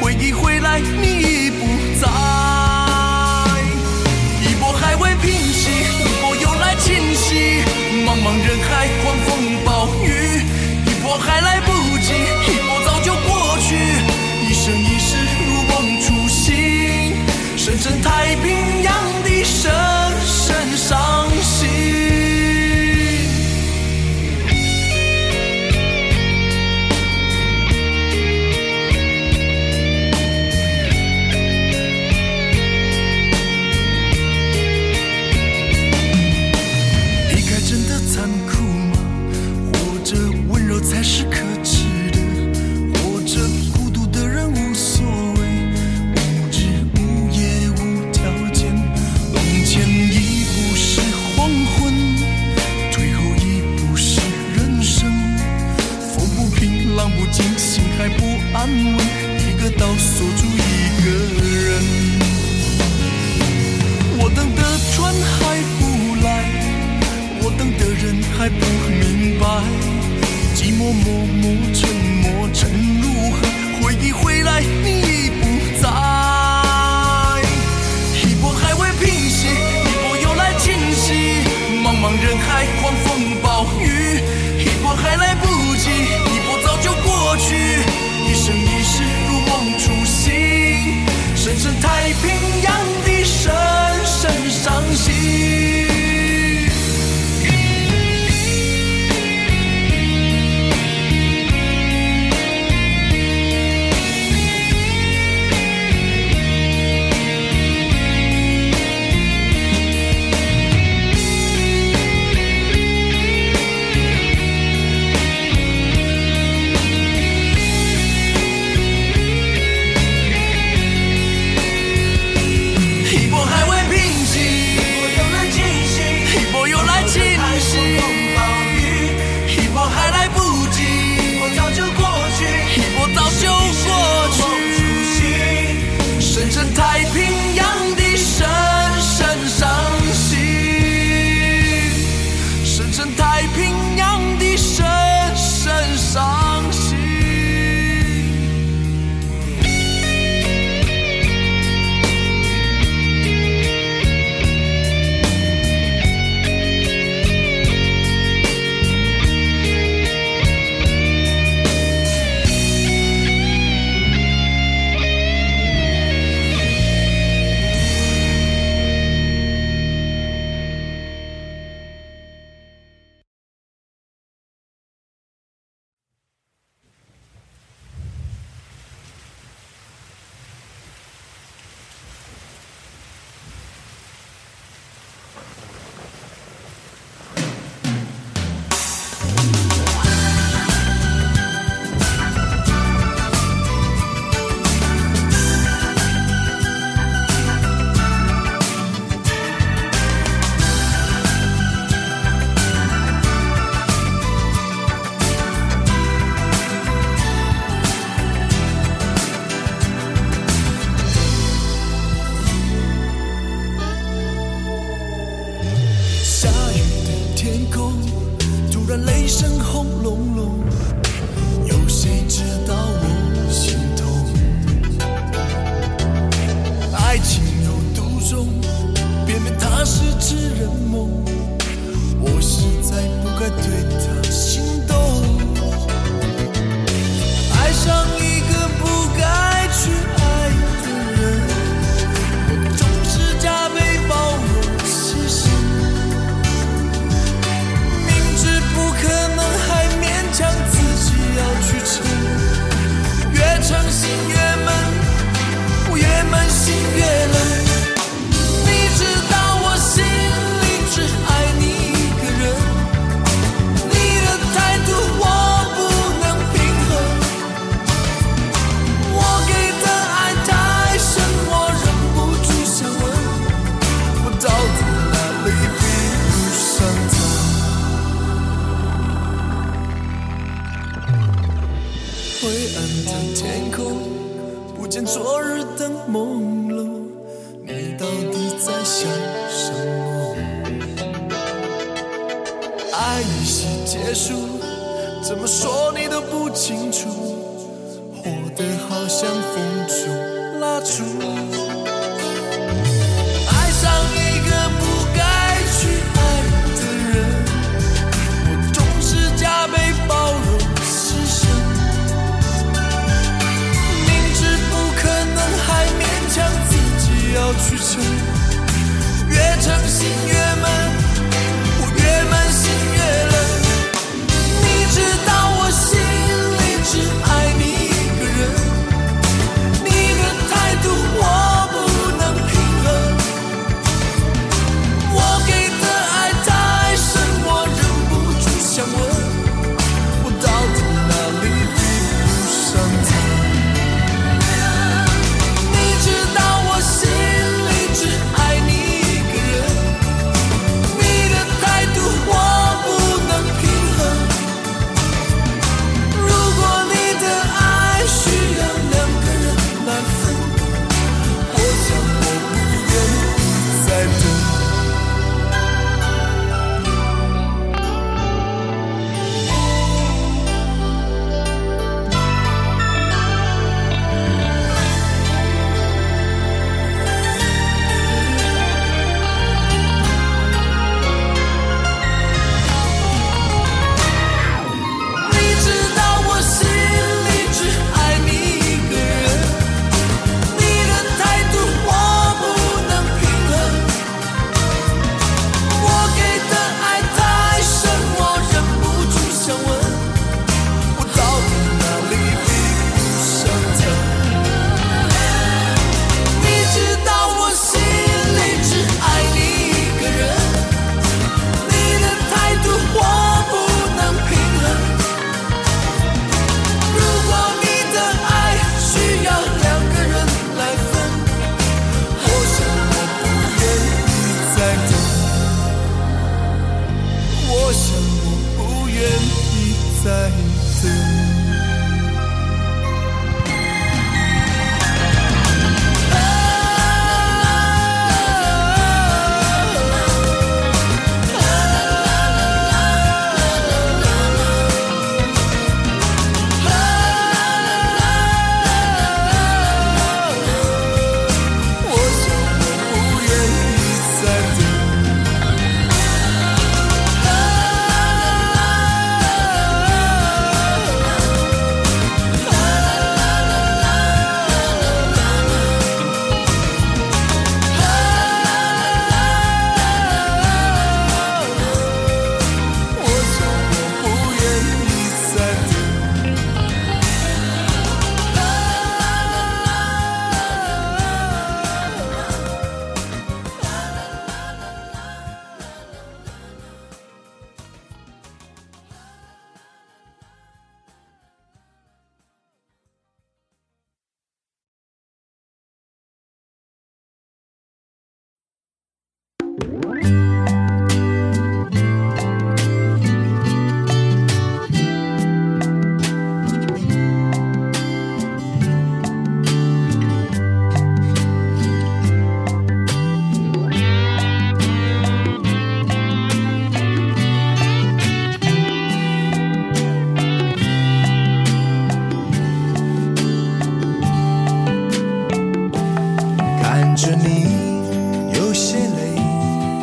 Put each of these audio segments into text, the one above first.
回忆回来，你已不在。一波还未平息，一波又来侵袭。茫茫人海，狂风暴雨，一波还来不及，一波早就过去。一生一世，如梦初醒，深深。还不明白，寂寞默默沉默沉入海，回忆回来你。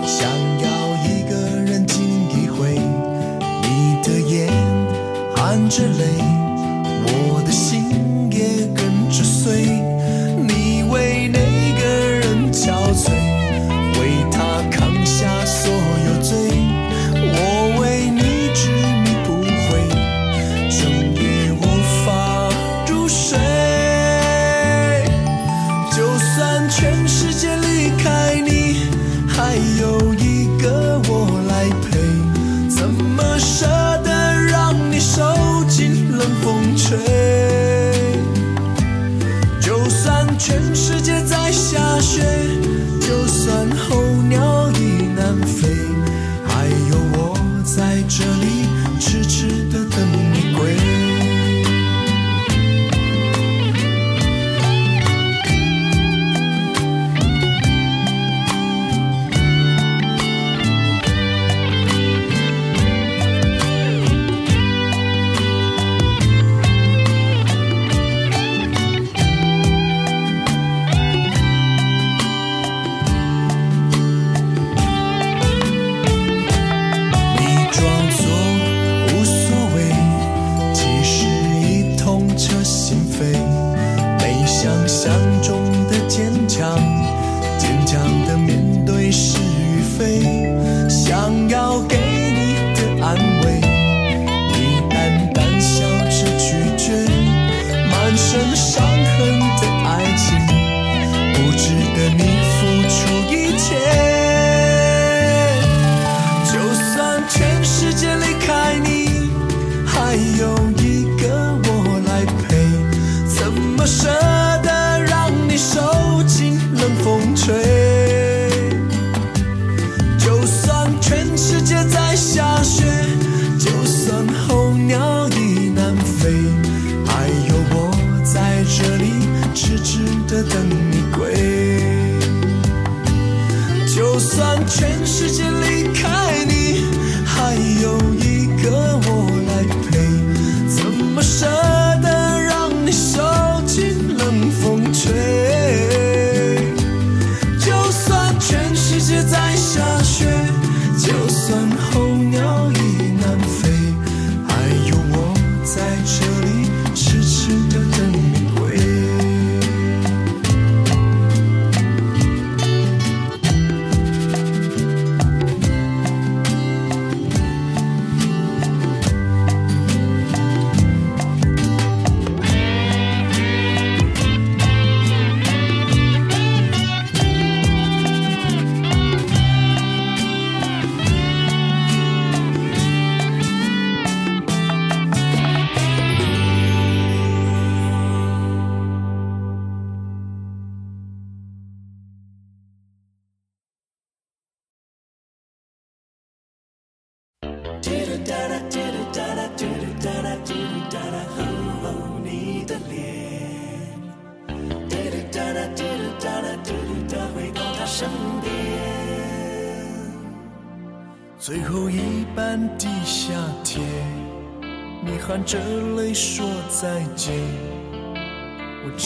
想要一个人静一回，你的眼含着泪。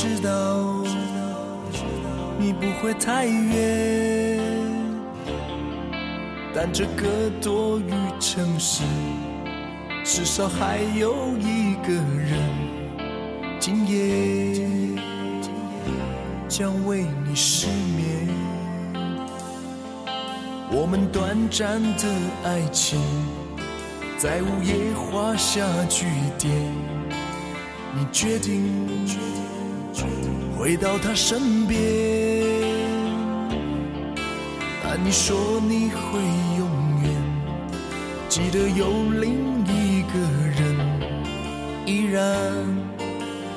知道，你不会太远，但这个多雨城市。至少还有一个人，今夜将为你失眠。我们短暂的爱情，在午夜画下句点。你决定回到他身边，但你说你会永远记得有另一个人，依然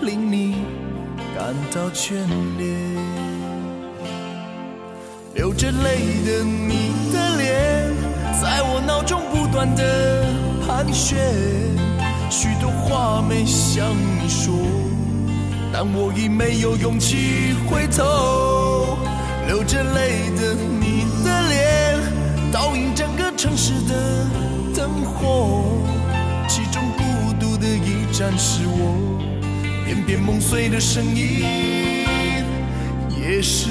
令你感到眷恋。流着泪的你的脸，在我脑中不断的盘旋，许多话没向你说，但我已没有勇气回头。流着泪的你的脸，倒映整个城市的灯火，其中孤独的一盏是我，片片梦碎的声音，也是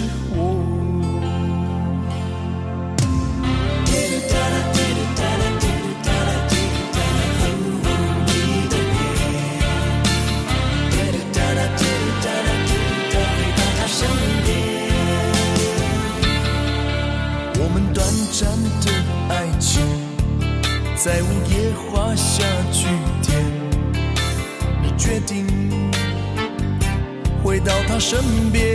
身边，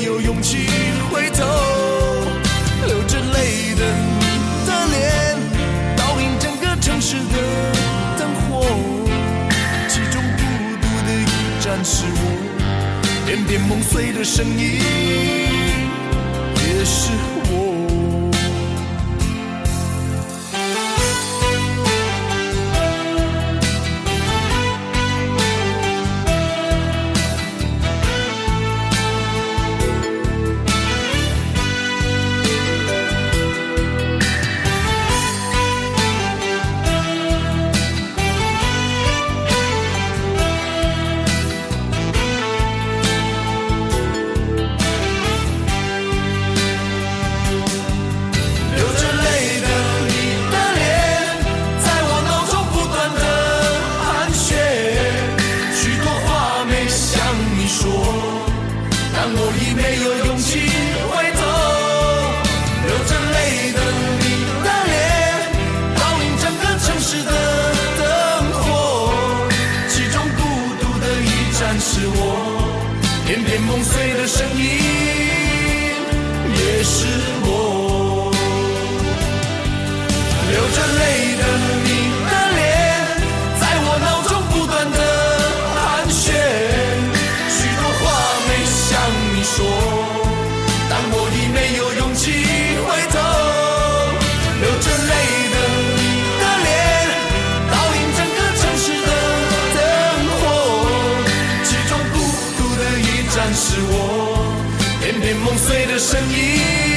没有勇气回头。流着泪的你的脸，倒映整个城市的灯火，其中孤独的一盏是我，片片梦碎的声音，也是我。你说但我已没有勇气回头流着泪的你的脸倒映整个城市的灯火其中孤独的一盏是我片片梦碎的声音。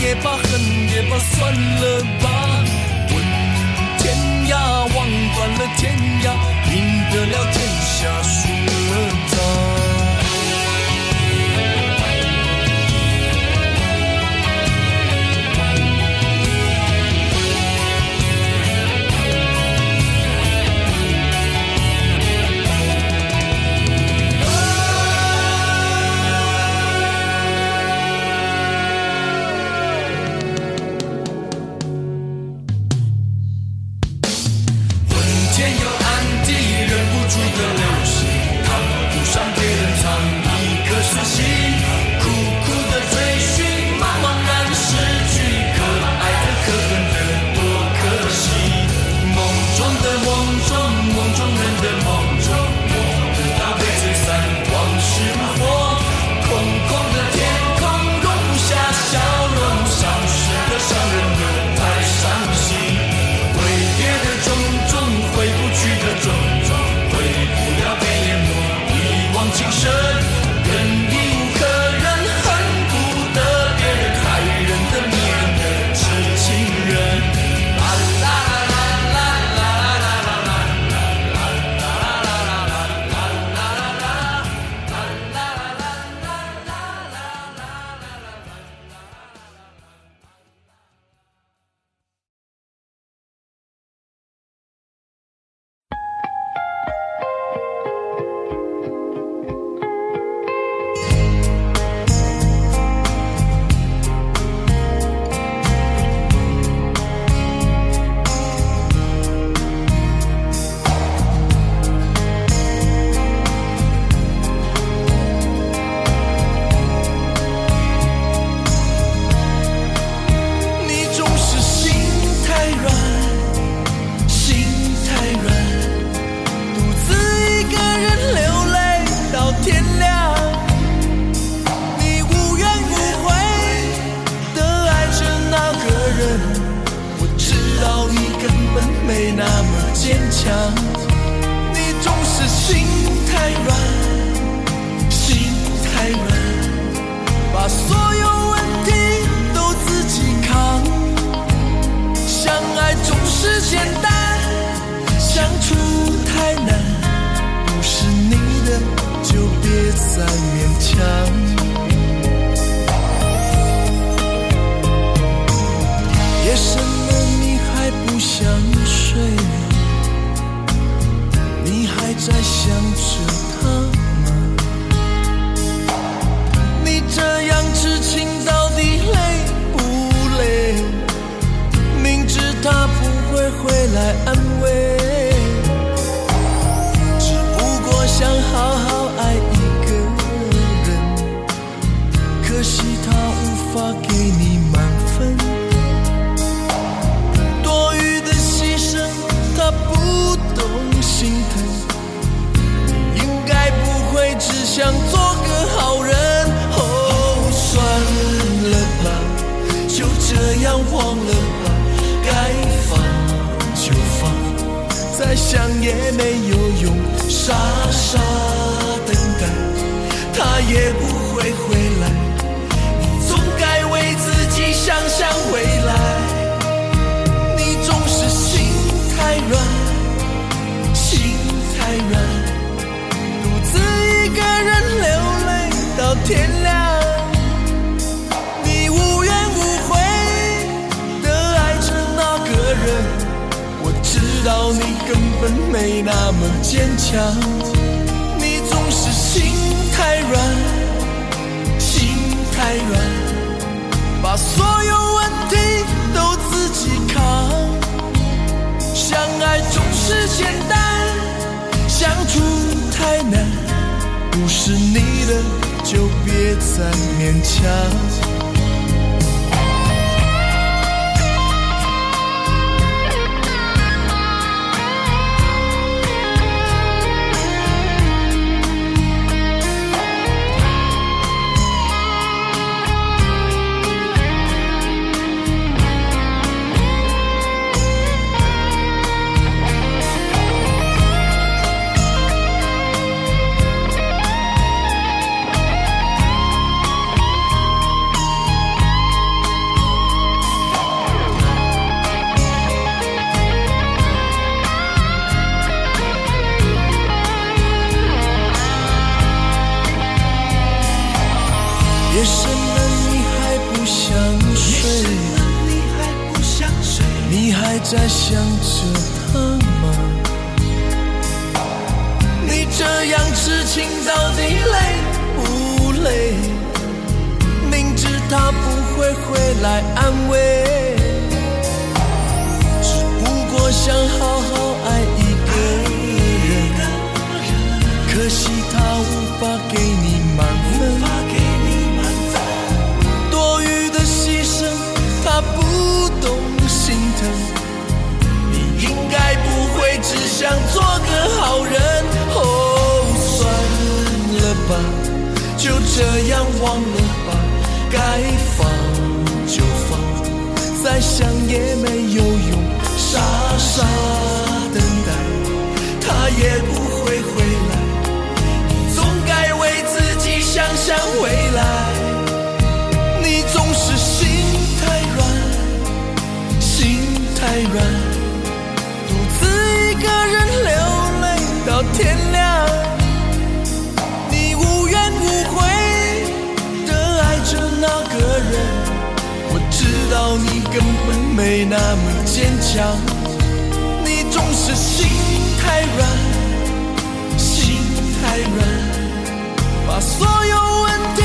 也罢恨也罢算了吧。问天涯望断了天涯赢得了天下输再天亮。你无怨无悔的爱着那个人，我知道你根本没那么坚强。你总是心太软，心太软。把所有问题都自己扛。相爱总是简单，相处太难。不是你的就别再勉强。情到底累不累？明知他不会回来安慰，只不过想好好爱一个人。可惜他无法给你满分，多余的牺牲他不懂心疼。你应该不会只想做个好人。吧，就这样忘了吧，该放就放，再想也没有用，傻傻等待，他也不会回来。你总该为自己想想未没那么坚强。你总是心太软。心太软，把所有问题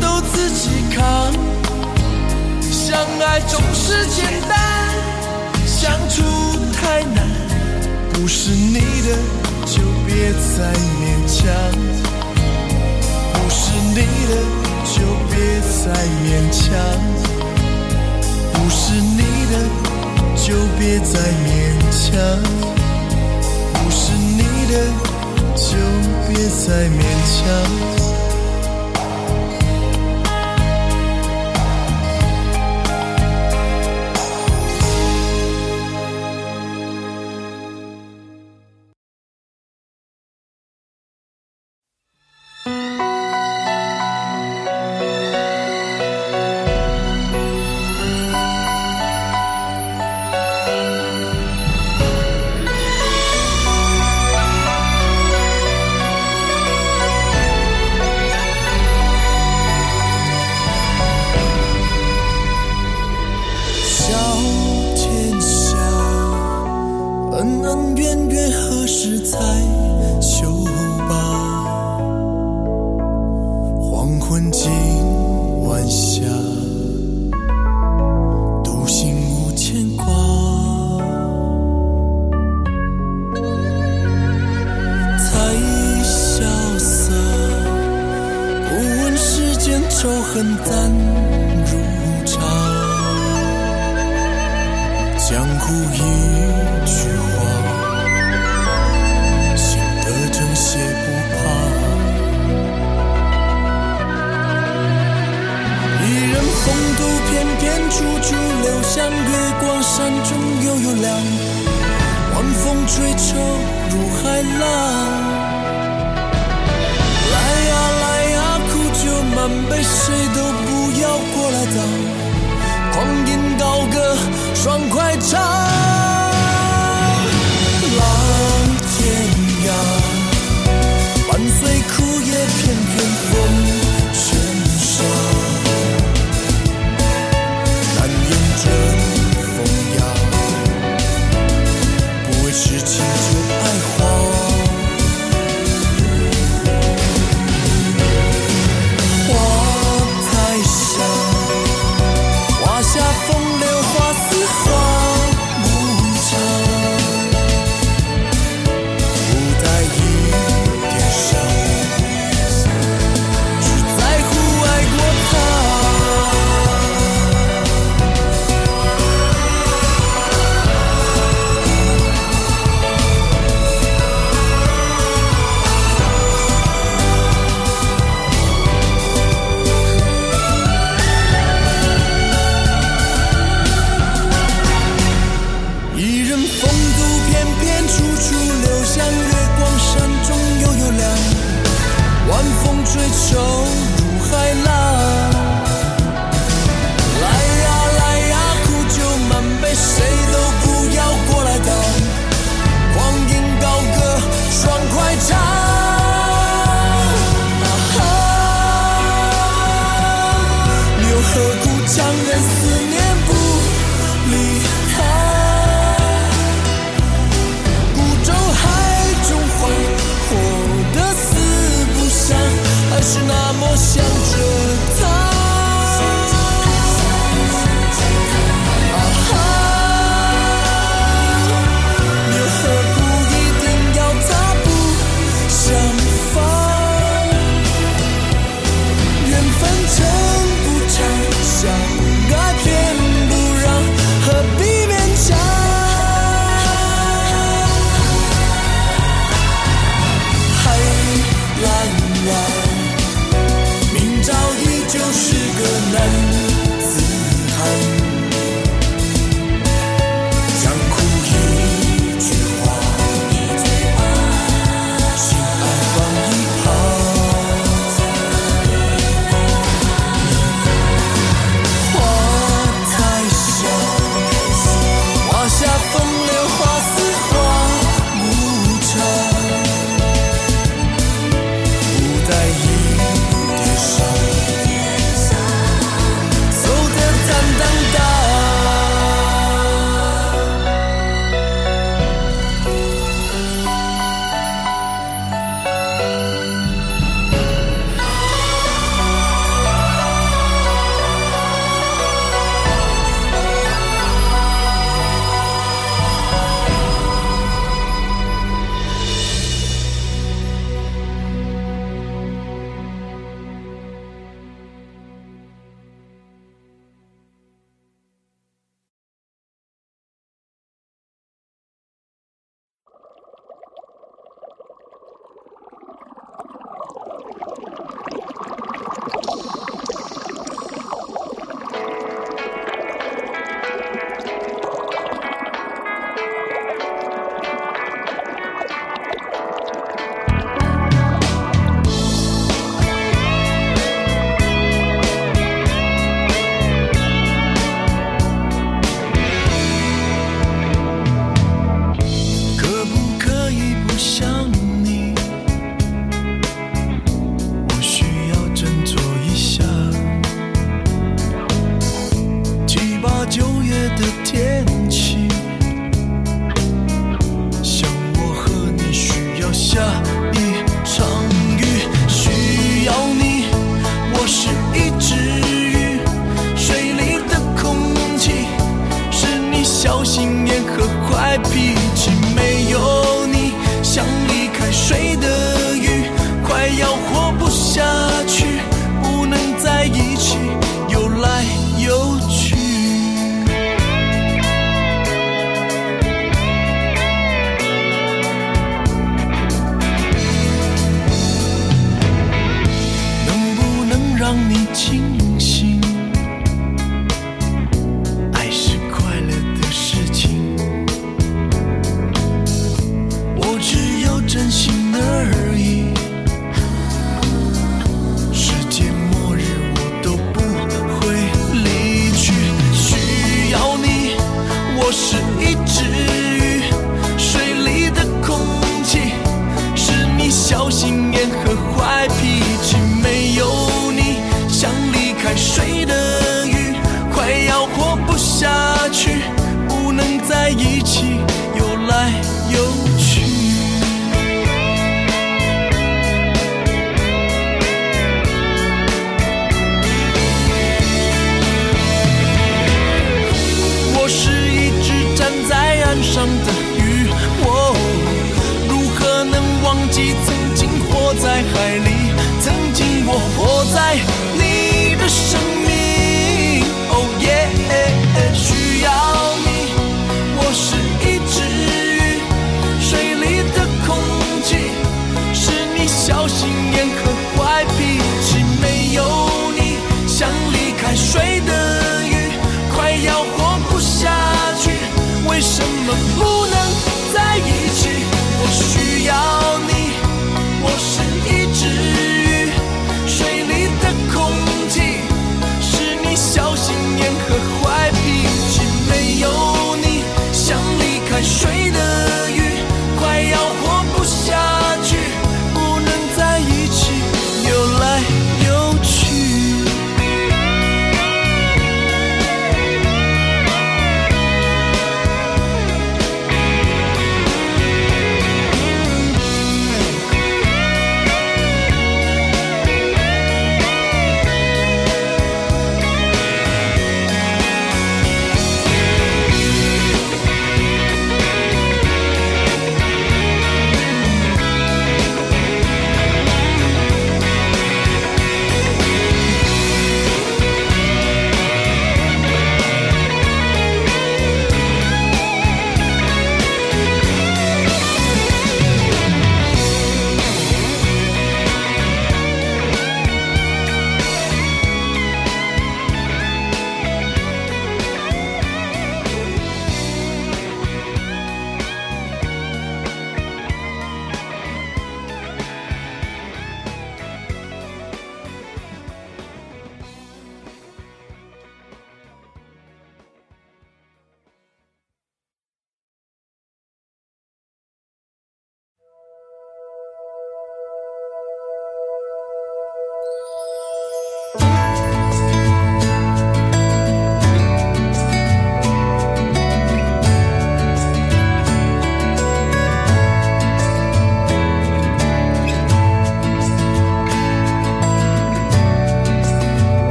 都自己扛。相爱总是简单，相处太难。不是你的就别再勉强，不是你的就别再勉强，不是你的就别再勉强。不是你的，就别再勉强。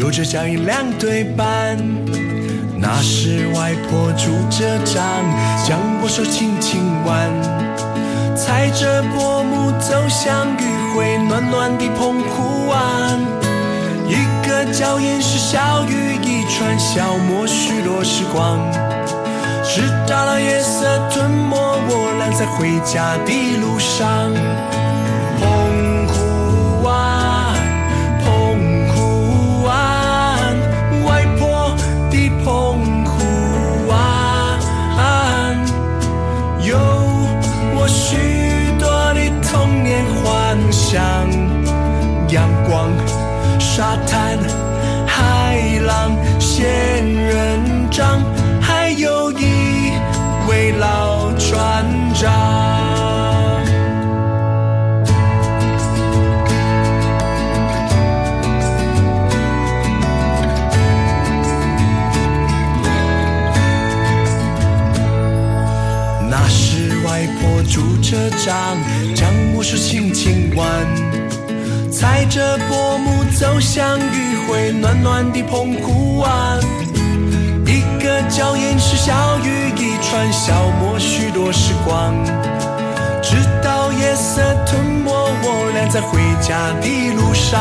有着脚印两对半。那是外婆拄着杖，将我手轻轻挽。踩着薄暮走向余晖暖暖的澎湖湾，一个脚印是小雨一串，消磨许多时光。直到了夜色吞没我俩在回家的路上。像，阳光、沙滩、海浪、仙人掌，还有一位老船长。那时外婆拄着杖，将我手轻轻弯，踩着薄暮走向余晖暖暖的澎湖湾。一个脚印是小雨一串，消磨许多时光。直到夜色吞没我俩在回家的路上。